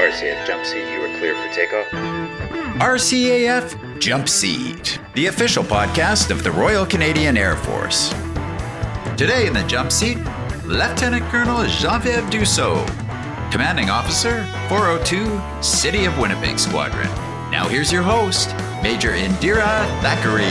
RCAF jump seat, you are clear for takeoff. RCAF Jump Seat, the official podcast of the Royal Canadian Air Force. Today in the jump seat, Lieutenant Colonel Genevieve Dussault, Commanding Officer, 402 City of Winnipeg Squadron. Now here's your host, Major Indira Thackeray.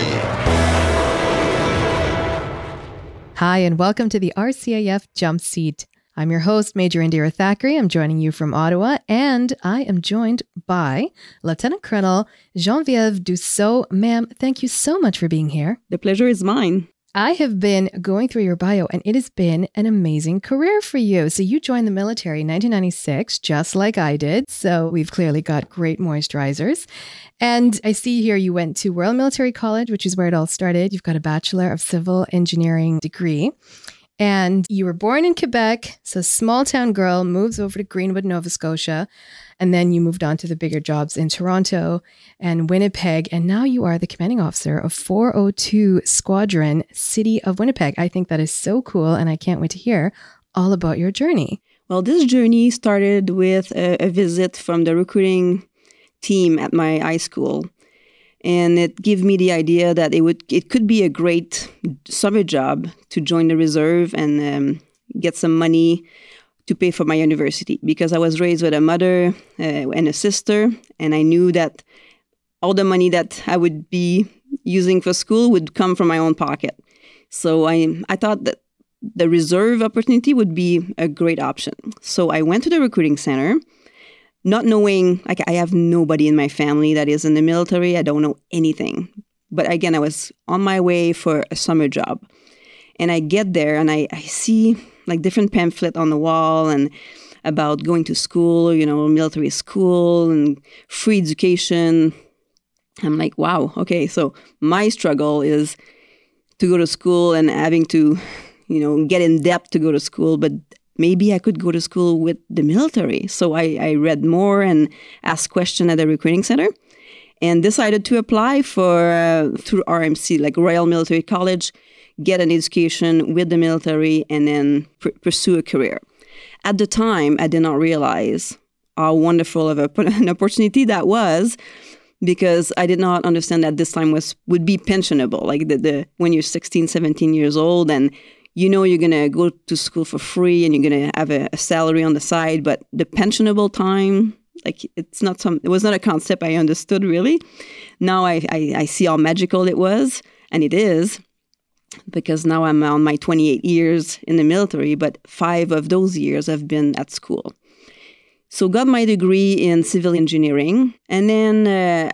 Hi, and welcome to the RCAF Jump Seat. I'm your host, Major Indira Thackeray. I'm joining you from Ottawa, and I am joined by Lieutenant Colonel Genevieve Dussault. Ma'am, thank you so much for being here. The pleasure is mine. I have been going through your bio, and it has been an amazing career for you. So, you joined the military in 1996, just like I did. So, we've clearly got great moisturizers. And I see here you went to Royal Military College, which is where it all started. You've got a Bachelor of Civil Engineering degree. And you were born in Quebec. So, small town girl moves over to Greenwood, Nova Scotia. And then you moved on to the bigger jobs in Toronto and Winnipeg. And now you are the commanding officer of 402 Squadron, City of Winnipeg. I think that is so cool. And I can't wait to hear all about your journey. Well, this journey started with a, a visit from the recruiting team at my high school. And it gave me the idea that it would it could be a great summer job to join the reserve and um, get some money to pay for my university because I was raised with a mother uh, and a sister, and I knew that all the money that I would be using for school would come from my own pocket. So I I thought that the reserve opportunity would be a great option. So I went to the recruiting center, not knowing like I have nobody in my family that is in the military. I don't know anything. But again, I was on my way for a summer job. And I get there and I, I see like different pamphlet on the wall and about going to school, you know, military school and free education. I'm like, wow, okay, so my struggle is to go to school and having to, you know, get in depth to go to school, but maybe I could go to school with the military. So I, I read more and asked questions at the recruiting center and decided to apply for uh, through RMC, like Royal Military College, get an education with the military, and then pr- pursue a career. At the time, I did not realize how wonderful of a, an opportunity that was because I did not understand that this time was would be pensionable. Like the, the when you're 16, 17 years old and you know you're going to go to school for free and you're going to have a, a, salary on the side, but the pensionable time, like it's not some, it was not a concept I understood really. Now I, I, I see how magical it was, and it is because now I'm on my 28 years in the military, but five of those years I've been at school. So got my degree in civil engineering, and then uh,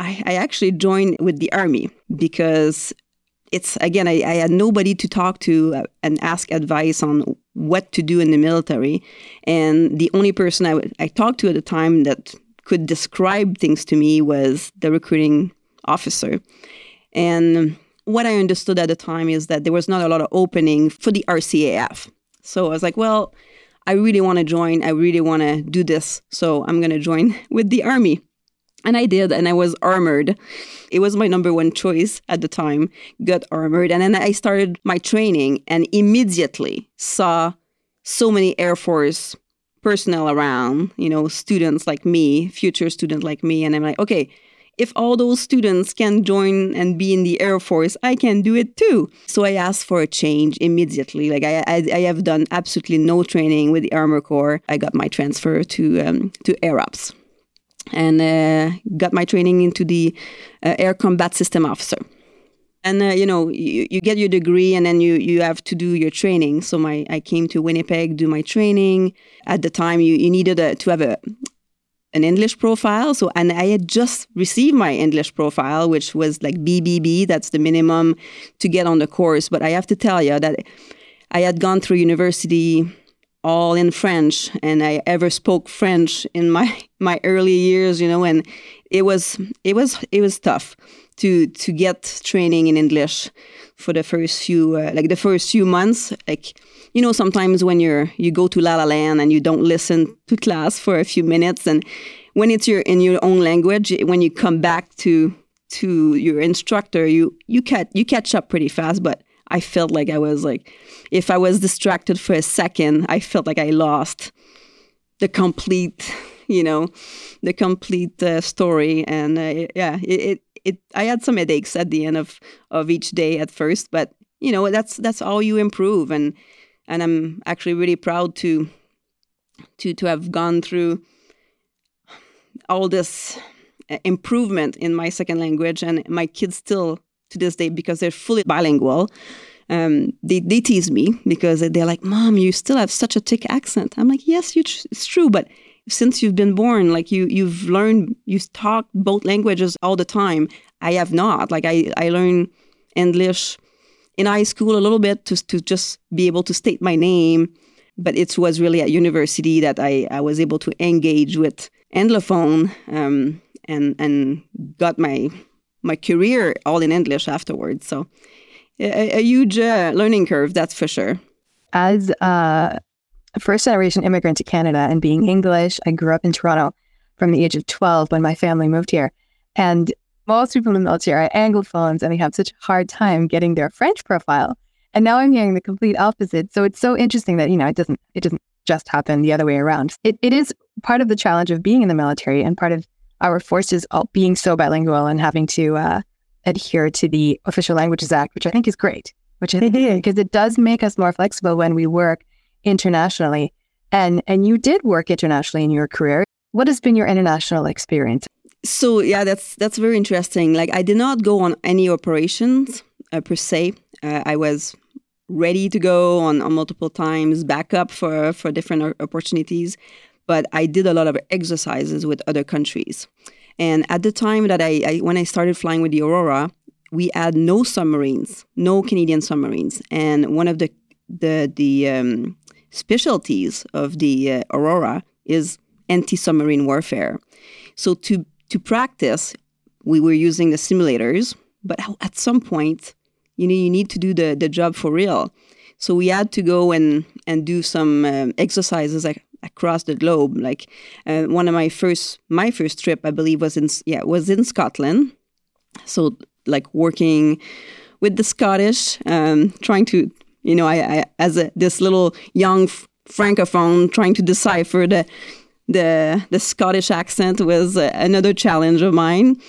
I, I, actually joined with the army because it's again I, I, had nobody to talk to uh, and ask advice on what to do in the military, and the only person I, I talked to at the time that could describe things to me was the recruiting officer, and what I understood at the time is that there was not a lot of opening for the RCAF. So I was like, well, I really want to join. I really want to do this. So I'm going to join with the army. And I did, and I was armored. It was my number one choice at the time, got armored. And then I started my training and immediately saw so many Air Force personnel around, you know, students like me, future students like me. And I'm like, okay, if all those students can join and be in the Air Force, I can do it too. So I asked for a change immediately. Like I, I, I have done absolutely no training with the Armor Corps. I got my transfer to um, to Air Ops and uh, got my training into the uh, Air Combat System Officer. And uh, you know, you, you get your degree, and then you you have to do your training. So my I came to Winnipeg do my training. At the time, you, you needed a, to have a an English profile. So, and I had just received my English profile, which was like BBB. That's the minimum to get on the course. But I have to tell you that I had gone through university all in French, and I ever spoke French in my my early years, you know, and it was it was it was tough to to get training in English for the first few uh, like the first few months. Like you know sometimes when you're you go to La La Land and you don't listen to class for a few minutes and when it's your in your own language when you come back to to your instructor you you catch you catch up pretty fast but I felt like I was like if I was distracted for a second I felt like I lost the complete you know, the complete uh, story. And uh, yeah, it, it, it, I had some headaches at the end of, of each day at first, but you know, that's, that's how you improve. And, and I'm actually really proud to, to, to have gone through all this uh, improvement in my second language and my kids still to this day because they're fully bilingual um, they, they tease me because they're like, Mom, you still have such a thick accent. I'm like, Yes, it's true, but since you've been born, like you you've learned you talk both languages all the time. I have not. Like I I learned English in high school a little bit to to just be able to state my name, but it was really at university that I I was able to engage with Anglophone um, and and got my my career all in English afterwards. So a, a huge uh, learning curve, that's for sure. As a first generation immigrant to Canada and being English, I grew up in Toronto from the age of 12 when my family moved here. And most people in the military are Anglophones and they have such a hard time getting their French profile. And now I'm hearing the complete opposite. So it's so interesting that, you know, it doesn't it doesn't just happen the other way around. It it is part of the challenge of being in the military and part of our forces all being so bilingual and having to uh, adhere to the Official Languages Act, which I think is great, which I think because it does make us more flexible when we work internationally. And and you did work internationally in your career. What has been your international experience? So yeah, that's that's very interesting. Like I did not go on any operations uh, per se. Uh, I was ready to go on, on multiple times, back up for for different opportunities, but I did a lot of exercises with other countries. And at the time that I, I, when I started flying with the Aurora, we had no submarines, no Canadian submarines. And one of the the the um, specialties of the uh, Aurora is anti-submarine warfare. So to to practice, we were using the simulators, but at some point, you know, you need to do the the job for real. So we had to go and and do some um, exercises like across the globe. Like uh, one of my first my first trip, I believe, was in yeah was in Scotland. So like working with the Scottish, um, trying to you know I, I as a, this little young francophone trying to decipher the the the Scottish accent was uh, another challenge of mine.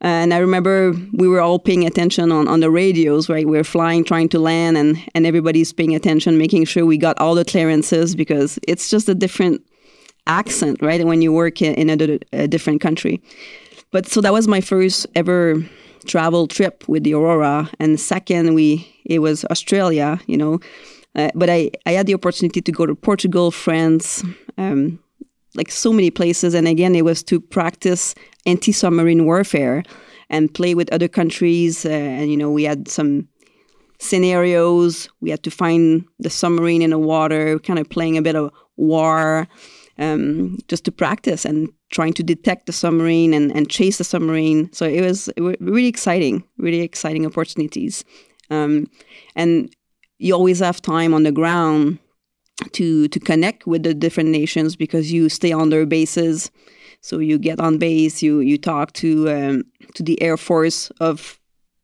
And I remember we were all paying attention on, on the radios, right? We are flying, trying to land, and, and everybody's paying attention, making sure we got all the clearances because it's just a different accent, right? When you work in, a, a different country. But so that was my first ever travel trip with the Aurora. And second, we it was Australia, you know. Uh, but I, I had the opportunity to go to Portugal, France, um, like so many places. And again, it was to practice anti submarine warfare and play with other countries. Uh, and, you know, we had some scenarios. We had to find the submarine in the water, kind of playing a bit of war um, just to practice and trying to detect the submarine and, and chase the submarine. So it was, it was really exciting, really exciting opportunities. Um, and you always have time on the ground to to connect with the different nations because you stay on their bases. So you get on base, you you talk to um, to the air force of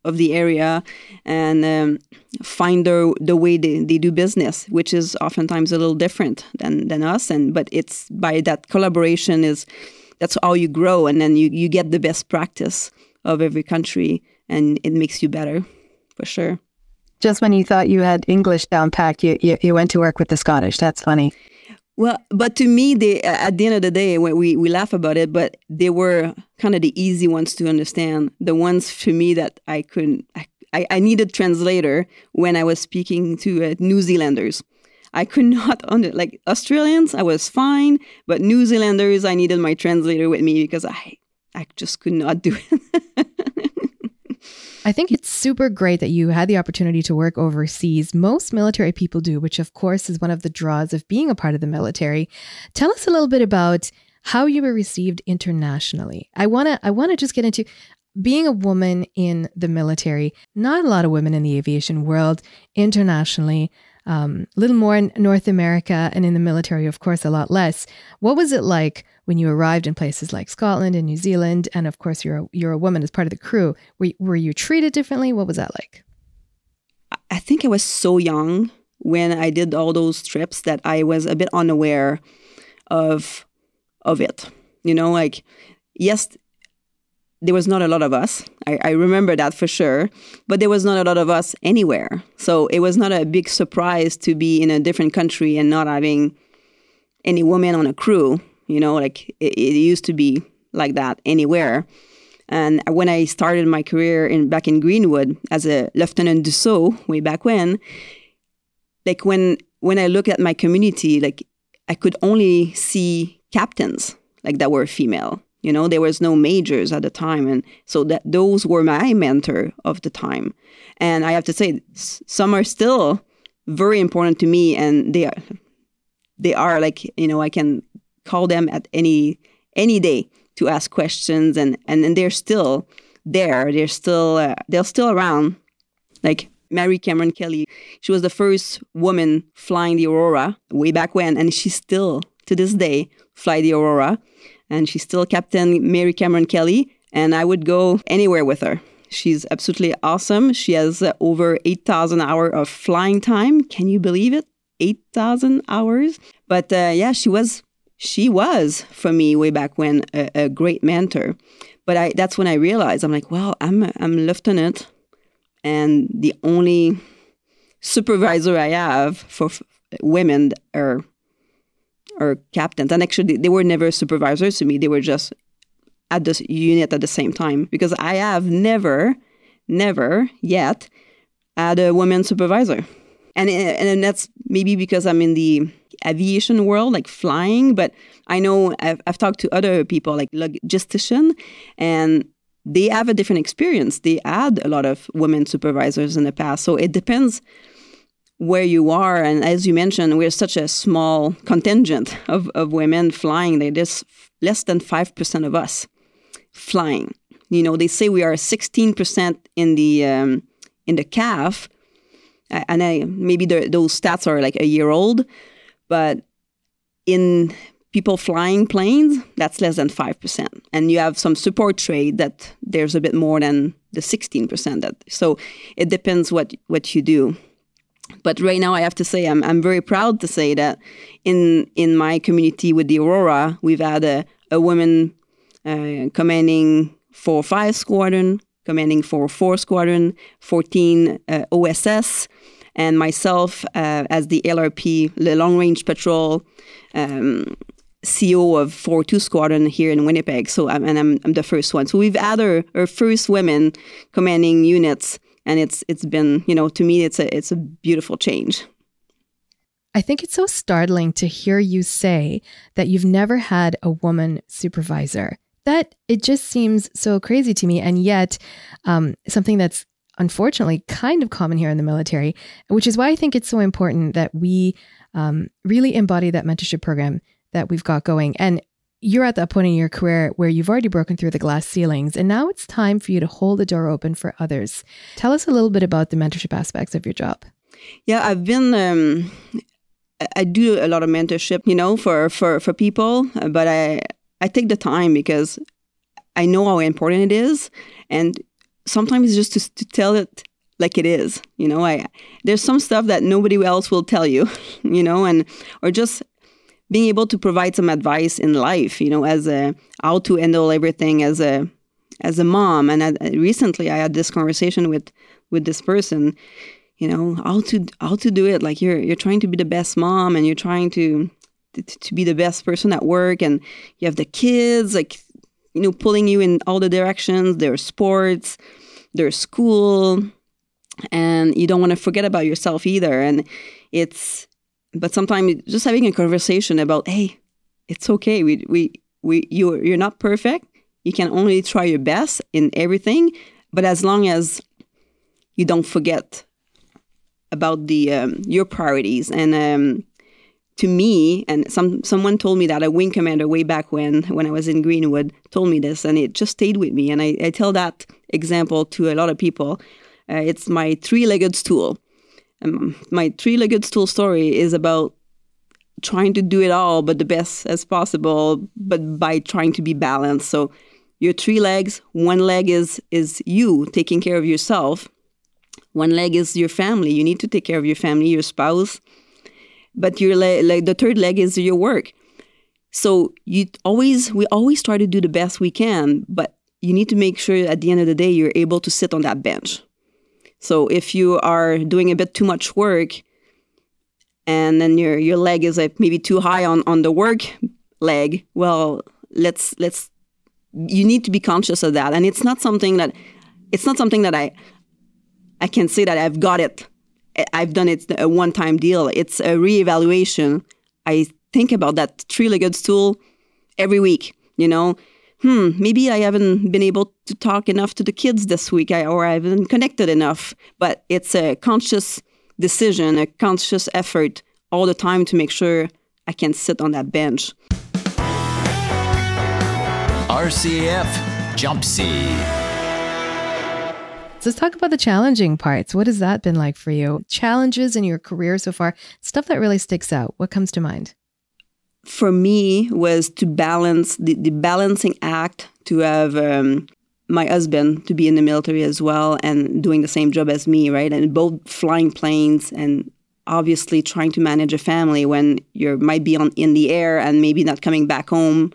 of the area and um, find the the way they, they do business, which is oftentimes a little different than than us. And but it's by that collaboration is that's how you grow, and then you you get the best practice of every country, and it makes you better for sure just when you thought you had English down packed, you, you, you went to work with the Scottish. That's funny. Well, but to me, they at the end of the day, we we laugh about it, but they were kind of the easy ones to understand. The ones for me that I couldn't, I, I needed translator when I was speaking to uh, New Zealanders. I could not under like Australians. I was fine, but New Zealanders, I needed my translator with me because I I just could not do it. I think it's super great that you had the opportunity to work overseas. Most military people do, which of course is one of the draws of being a part of the military. Tell us a little bit about how you were received internationally. I want to I want to just get into being a woman in the military. Not a lot of women in the aviation world internationally. Um, a little more in North America and in the military, of course, a lot less. What was it like when you arrived in places like Scotland and New Zealand, and of course you're a, you're a woman as part of the crew, were, were you treated differently? What was that like? I think I was so young when I did all those trips that I was a bit unaware of of it. You know, like yes, there was not a lot of us. I, I, remember that for sure. But there was not a lot of us anywhere. So it was not a big surprise to be in a different country and not having any women on a crew. You know, like it, it used to be like that anywhere. And when I started my career in back in Greenwood as a Lieutenant Dussault way back when, like when when I look at my community, like I could only see captains like that were female you know, there was no majors at the time, and so that those were my mentor of the time. And I have to say, some are still very important to me, and they are they are like you know I can call them at any any day to ask questions, and and, and they're still there. They're still uh, they're still around. Like Mary Cameron Kelly, she was the first woman flying the Aurora way back when, and she still to this day fly the Aurora and she's still Captain Mary Cameron Kelly, and I would go anywhere with her. She's absolutely awesome. She has uh, over 8,000 hours of flying time. Can you believe it? 8,000 hours. But uh, yeah, she was she was for me way back when a, a, great mentor. But I that's when I realized I'm like, well, I'm I'm a lieutenant, and the only supervisor I have for f- women are or captains. And actually, they were never supervisors to me. They were just at the unit at the same time because I have never, never yet had a woman supervisor. And, and that's maybe because I'm in the aviation world, like flying, but I know I've, I've talked to other people like logistician and they have a different experience. They had a lot of women supervisors in the past. So it depends where you are. And as you mentioned, we're such a small contingent of, of women flying. There's less than 5% of us flying. You know, they say we are 16% in the um, in the CAF, and I, maybe the, those stats are like a year old, but in people flying planes, that's less than 5%. And you have some support trade that there's a bit more than the 16% that so it depends what what you do. But right now, I have to say I'm I'm very proud to say that in in my community with the Aurora, we've had a, a woman uh, commanding four five squadron, commanding four four squadron, fourteen uh, OSS, and myself uh, as the LRP, the long range patrol. Um, CO of 4-2 Squadron here in Winnipeg. So, and I'm, I'm the first one. So we've had our, our first women commanding units and it's it's been you know to me it's a it's a beautiful change I think it's so startling to hear you say that you've never had a woman supervisor. That it just seems so crazy to me. And yet, um, something that's unfortunately kind of common here in the military, which is why I think it's so important that we um, really embody that mentorship program that we've got going. And you're at that point in your career where you've already broken through the glass ceilings, and now it's time for you to hold the door open for others. Tell us a little bit about the mentorship aspects of your job. Yeah, I've been. Um, I do a lot of mentorship, you know, for for for people, but I I take the time because I know how important it is, and sometimes it's just to, to tell it like it is you know i there's some stuff that nobody else will tell you you know and or just being able to provide some advice in life, you know, as a how to handle everything as a as a mom. And I, recently, I had this conversation with with this person, you know, how to how to do it. Like you're you're trying to be the best mom, and you're trying to to, to be the best person at work, and you have the kids, like you know, pulling you in all the directions. There's sports, there's school, and you don't want to forget about yourself either. And it's but sometimes just having a conversation about hey it's okay. We we, we you you're not perfect. You can only try your best in everything but as long as you don't forget about the um, your priorities. And um, to me and some someone told me that a wing commander way back when when I was in Greenwood told me this and it just stayed with me. And I, I tell that example to a lot of people. Uh, it's my three-legged stool um, my three-legged stool story is about trying to do it all, but the best as possible, but by trying to be balanced. So your three legs, one leg is is you taking care of yourself. One leg is your family. You need to take care of your family, your spouse. But your leg, like the third leg is your work. So you always we always try to do the best we can, but you need to make sure at the end of the day you're able to sit on that bench. So if you are doing a bit too much work and then your your leg is like maybe too high on on the work leg, well, let's let's you need to be conscious of that. And it's not something that it's not something that I I can say that I've got it. I've done it a one-time deal. It's a reevaluation. I think about that three-legged stool every week, you know. Hmm, maybe I haven't been able to talk enough to the kids this week or I haven't connected enough, but it's a conscious decision, a conscious effort all the time to make sure I can sit on that bench. RCAF Jump Seat. So let's talk about the challenging parts. What has that been like for you? Challenges in your career so far, stuff that really sticks out. What comes to mind? For me, was to balance the, the balancing act to have um, my husband to be in the military as well and doing the same job as me, right? And both flying planes and obviously trying to manage a family when you might be on in the air and maybe not coming back home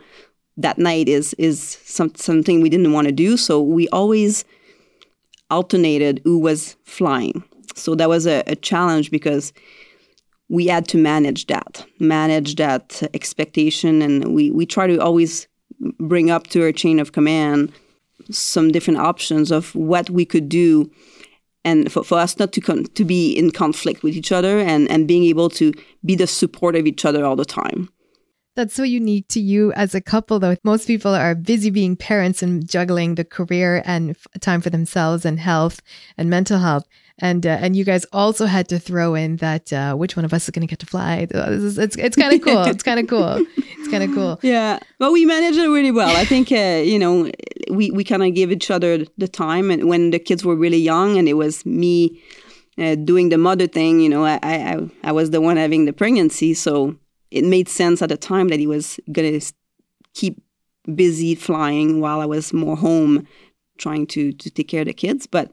that night is is some, something we didn't want to do. So we always alternated who was flying. So that was a, a challenge because we had to manage that, manage that expectation, and we we try to always bring up to our chain of command some different options of what we could do and for, for us not to con- to be in conflict with each other and, and being able to be the support of each other all the time. That's so unique to you as a couple, though. Most people are busy being parents and juggling the career and f- time for themselves and health and mental health. And uh, and you guys also had to throw in that uh, which one of us is going to get to fly. It's it's kind of cool. It's kind of cool. It's kind of cool. Yeah, but we managed it really well. I think uh, you know we we kind of gave each other the time, and when the kids were really young, and it was me uh, doing the mother thing. You know, I, I I was the one having the pregnancy, so it made sense at the time that he was to keep busy flying while I was more home trying to to take care of the kids. But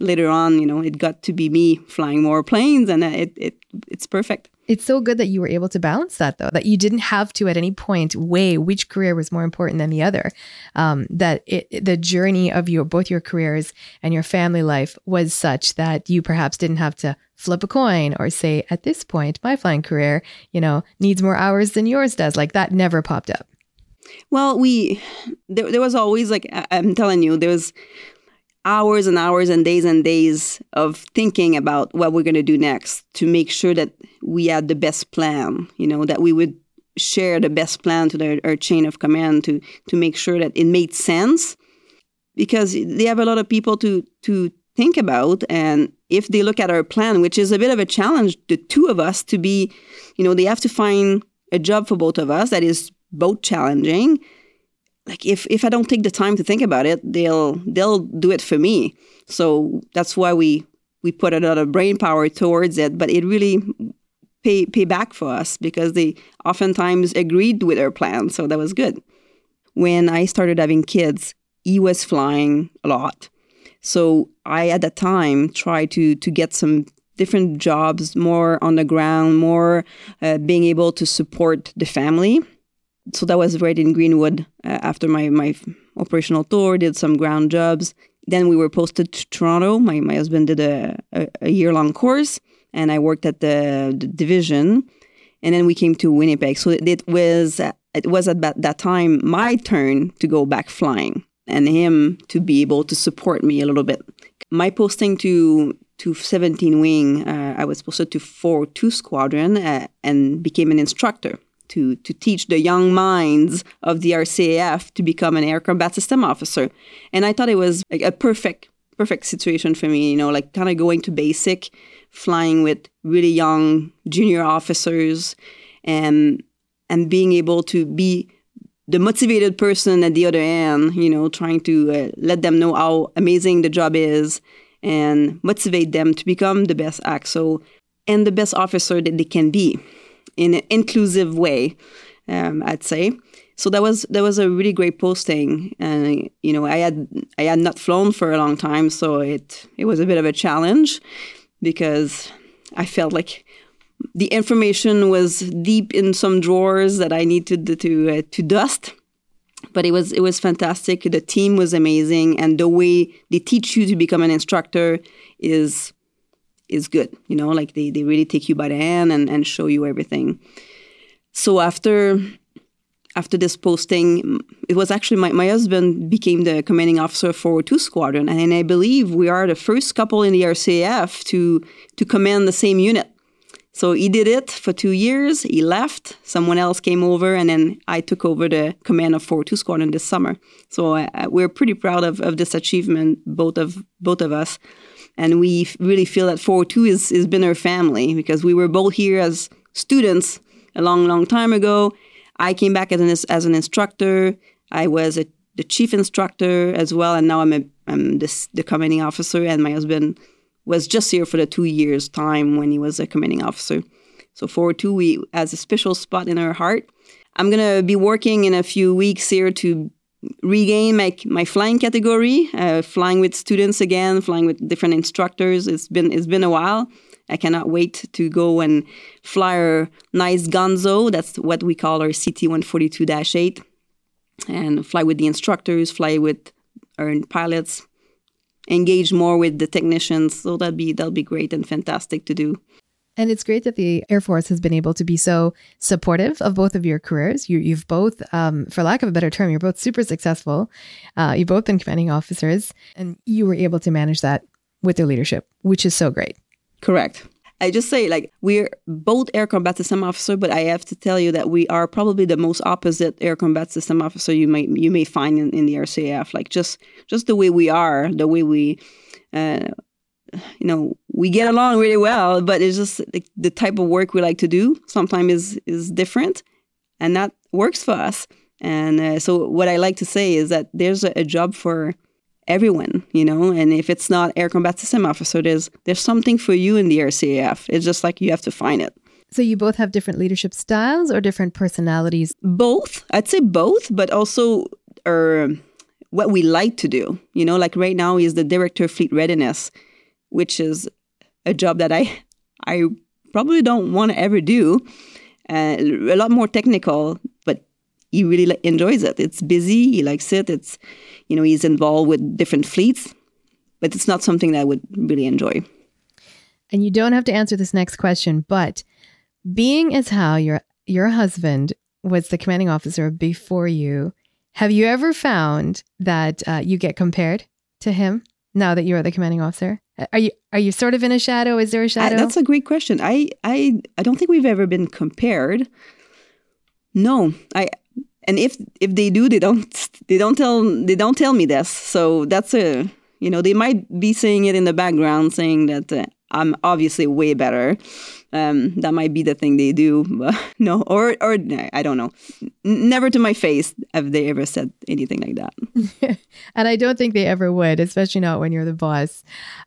later on, you know, it got to be me flying more planes, and it it it's perfect. It's so good that you were able to balance that, though, that you didn't have to at any point weigh which career was more important than the other. Um, that it, the journey of your both your careers and your family life was such that you perhaps didn't have to flip a coin or say, at this point, my flying career, you know, needs more hours than yours does. Like that never popped up. Well, we there, there was always like I'm telling you, there was hours and hours and days and days of thinking about what we're going to do next to make sure that we had the best plan. You know, that we would share the best plan to their, our chain of command to to make sure that it made sense because they have a lot of people to to think about and if they look at our plan which is a bit of a challenge the two of us to be you know they have to find a job for both of us that is both challenging like if if I don't take the time to think about it, they'll they'll do it for me. So that's why we we put a lot of brain power towards it, but it really pay pay back for us because they oftentimes agreed with our plan, so that was good. When I started having kids, he was flying a lot. So I at that time tried to to get some different jobs, more on the ground, more uh, being able to support the family so that was right in Greenwood uh, after my, my operational tour, did some ground jobs. Then we were posted to Toronto. My, my husband did a, a, a year long course, and I worked at the, the, division. And then we came to Winnipeg. So it, it was it was at that time my turn to go back flying, and him to be able to support me a little bit. My posting to to 17 wing, uh, I was posted to 4-2 squadron uh, and became an instructor to, to teach the young minds of the RCAF to become an air combat system officer. And I thought it was like a perfect, perfect situation for me, you know, like kind of going to basic, flying with really young junior officers and and being able to be the motivated person at the other end, you know, trying to uh, let them know how amazing the job is and motivate them to become the best ACSO and the best officer that they can be in an inclusive way, um, I'd say. So that was that was a really great posting, and you know I had I had not flown for a long time, so it it was a bit of a challenge because I felt like the information was deep in some drawers that I needed to uh, to dust. But it was it was fantastic. The team was amazing, and the way they teach you to become an instructor is is good. You know, like they, they really take you by the hand and, and show you everything. So after after this posting, it was actually my, my husband became the commanding officer for two squadron, and I believe we are the first couple in the RCAF to to command the same unit. So he did it for two years. He left. Someone else came over, and then I took over the command of 42 Squadron this summer. So uh, we're pretty proud of, of this achievement, both of both of us. And we really feel that 402 is has been our family because we were both here as students a long, long time ago. I came back as an, as an instructor. I was a, the chief instructor as well, and now I'm, a, I'm this, the commanding officer. And my husband was just here for the two years time when he was a commanding officer. So 402 we has a special spot in our heart. I'm gonna be working in a few weeks here to regain my, my flying category, uh, flying with students again, flying with different instructors. It's been it's been a while. I cannot wait to go and fly our nice Gonzo. That's what we call our CT 142-8, and fly with the instructors, fly with our pilots, engage more with the technicians. So that'd be that'll be great and fantastic to do. And it's great that the Air Force has been able to be so supportive of both of your careers. You, have both, um, for lack of a better term, you're both super successful. Uh, you've both been commanding officers, and you were able to manage that with their leadership, which is so great. Correct. I just say like we're both air combat system officer, but I have to tell you that we are probably the most opposite air combat system officer you may you may find in, in the RCAF. Like just just the way we are, the way we uh, you know we get along really well but it's just like, the type of work we like to do sometimes is is different and that works for us. And uh, so what i like to say is that there's a, a, job for everyone you know and if it's not air combat system officer there's there's something for you in the rcaf it's just like you have to find it. So you both have different leadership styles or different personalities? Both. I'd say both but also or what we like to do. You know like right now is the director of fleet readiness which is a job that I I probably don't want to ever do. Uh, a lot more technical, but he really enjoys it. It's busy. He likes it. It's you know he's involved with different fleets, but it's not something that I would really enjoy. And you don't have to answer this next question, but being as how your your husband was the commanding officer before you, have you ever found that uh, you get compared to him now that you are the commanding officer? Are you are you sort of in a shadow? Is there a shadow? I, that's a great question. I, I I don't think we've ever been compared. No, I and if if they do, they don't they don't tell they don't tell me this. So that's a you know they might be saying it in the background, saying that uh, I'm obviously way better. Um, that might be the thing they do, but no, or or I don't know. Never to my face have they ever said anything like that. and I don't think they ever would, especially not when you're the boss.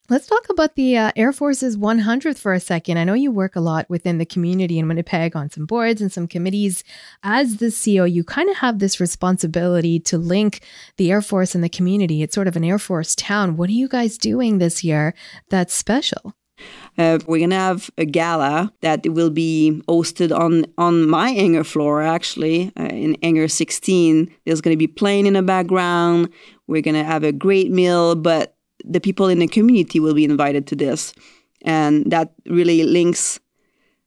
Let's talk about the uh, Air Force's 100th for a second. I know you work a lot within the community in Winnipeg on some boards and some committees. As the CO, you kind of have this responsibility to link the Air Force and the community. It's sort of an Air Force town. What are you guys doing this year that's special? Uh, we're gonna have a gala that will be hosted on on my hangar floor. Actually, uh, in hangar 16, there's gonna be playing in the background. We're gonna have a great meal, but the people in the community will be invited to this, and that really links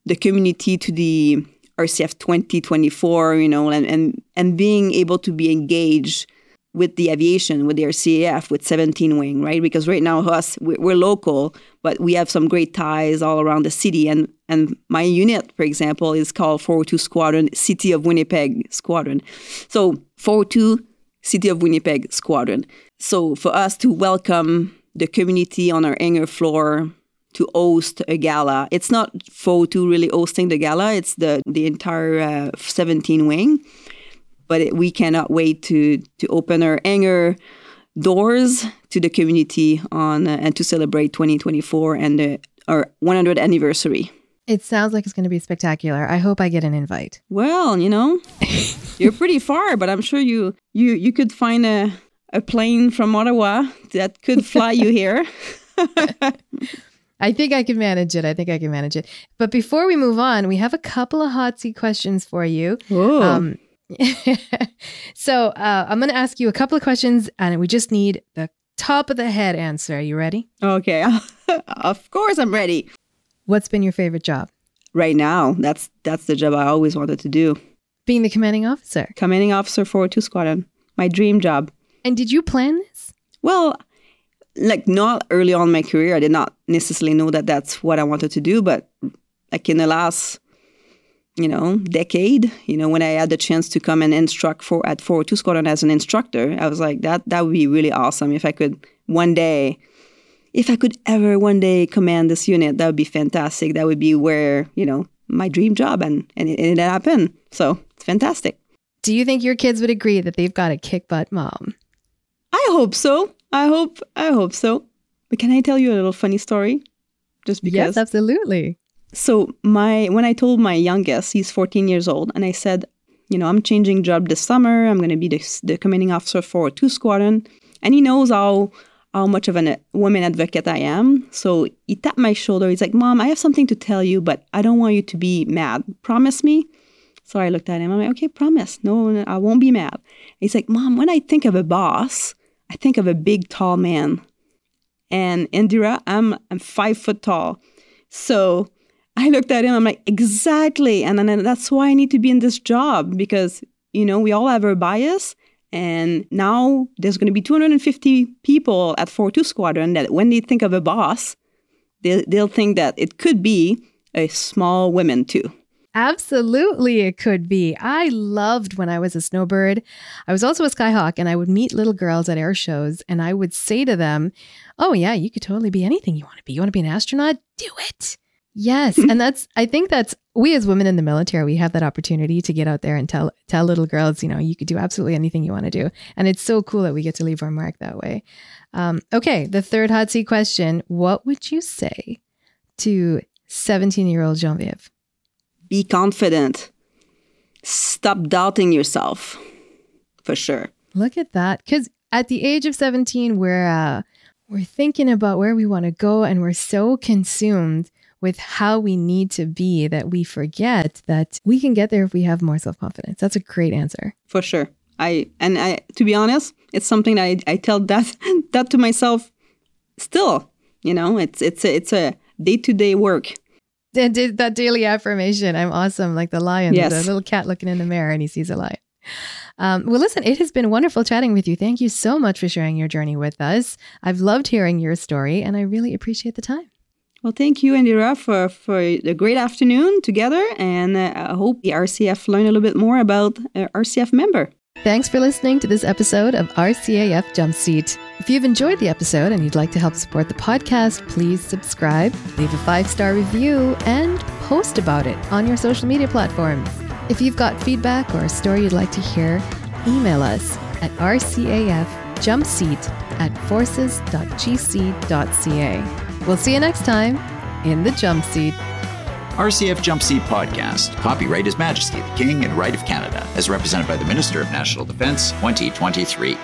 the community to the RCF 2024. You know, and and and being able to be engaged with the aviation, with the RCAF, with 17 Wing, right? Because right now, us, we're local, but we have some great ties all around the city. And, and my unit, for example, is called 402 Squadron, City of Winnipeg Squadron. So 402 City of Winnipeg Squadron. So for us to welcome the community on our hangar floor, to host a gala. It's not 402 really hosting the gala, it's the, the entire uh, 17 wing but it, we cannot wait to to open our anger doors to the community on uh, and to celebrate 2024 and uh, our 100th anniversary. It sounds like it's going to be spectacular. I hope I get an invite. Well, you know, you're pretty far, but I'm sure you you you could find a a plane from Ottawa that could fly you here. I think I can manage it. I think I can manage it. But before we move on, we have a couple of hot seat questions for you. Oh, Um, so uh, I'm going to ask you a couple of questions, and we just need the top of the head answer. Are you ready? okay. of course, I'm ready. What's been your favorite job? Right now, that's that's the job I always wanted to do. Being the commanding officer. Commanding officer for two squadron, my dream job. And did you plan this? Well, like not early on in my career, I did not necessarily know that that's what I wanted to do. But like in the last, you know, decade, you know, when I had the chance to come and instruct for at 402 Squadron as an instructor, I was like, that that would be really awesome if I could one day, if I could ever one day command this unit, that would be fantastic. That would be where you know my dream job, and and it, it happened. So it's fantastic. Do you think your kids would agree that they've got a kick butt mom? I hope so. I hope I hope so. But can I tell you a little funny story? Just because. Yes, absolutely. So my when I told my youngest, he's 14 years old, and I said, you know, I'm changing job this summer. I'm going to be the, the commanding officer for two squadron, and he knows how how much of a uh, woman advocate I am. So he tapped my shoulder. He's like, "Mom, I have something to tell you, but I don't want you to be mad. Promise me." So I looked at him. I'm like, "Okay, promise. No, I won't be mad." He's like, "Mom, when I think of a boss, I think of a big, tall man." And Indira, I'm I'm five foot tall, so I looked at him. I'm like, exactly. And then that's why I need to be in this job because, you know, we all have our bias. And now there's going to be 250 people at 42 Squadron that when they think of a boss, they, they'll think that it could be a small woman too. Absolutely, it could be. I loved when I was a snowbird. I was also a skyhawk, and I would meet little girls at air shows, and I would say to them, Oh, yeah, you could totally be anything you want to be. You want to be an astronaut? Do it. Yes, and that's I think that's we as women in the military we have that opportunity to get out there and tell tell little girls you know you could do absolutely anything you want to do, and it's so cool that we get to leave our mark that way. Um, okay, the third hot seat question: What would you say to seventeen year old Genevieve? Be confident. Stop doubting yourself. For sure. Look at that, because at the age of seventeen, we're uh, we're thinking about where we want to go, and we're so consumed with how we need to be that we forget that we can get there if we have more self confidence. That's a great answer. For sure. I and I to be honest, it's something that I, I tell that that to myself still. You know, it's it's a, it's a day to day work. That, that daily affirmation. I'm awesome, like the lion, Yes. the little cat looking in the mirror and he sees a lion. Um, well, listen, it has been wonderful chatting with you. Thank you so much for sharing your journey with us. I've loved hearing your story and I really appreciate the time. Well, thank you, Indira, for, for the great afternoon together. And uh, I hope the RCF learn a little bit more about uh, RCF member. Thanks for listening to this episode of RCAF Jump Seat. If you've enjoyed the episode and you'd like to help support the podcast, please subscribe, leave a five star review, and post about it on your social media platforms. If you've got feedback or a story you'd like to hear, email us at rcafjumpseat at forces.gc.ca. We'll see you next time in the jump seat. RCF Jump Seat Podcast. Copyright His Majesty the King and Right of Canada, as represented by the Minister of National Defence 2023.